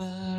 Bye.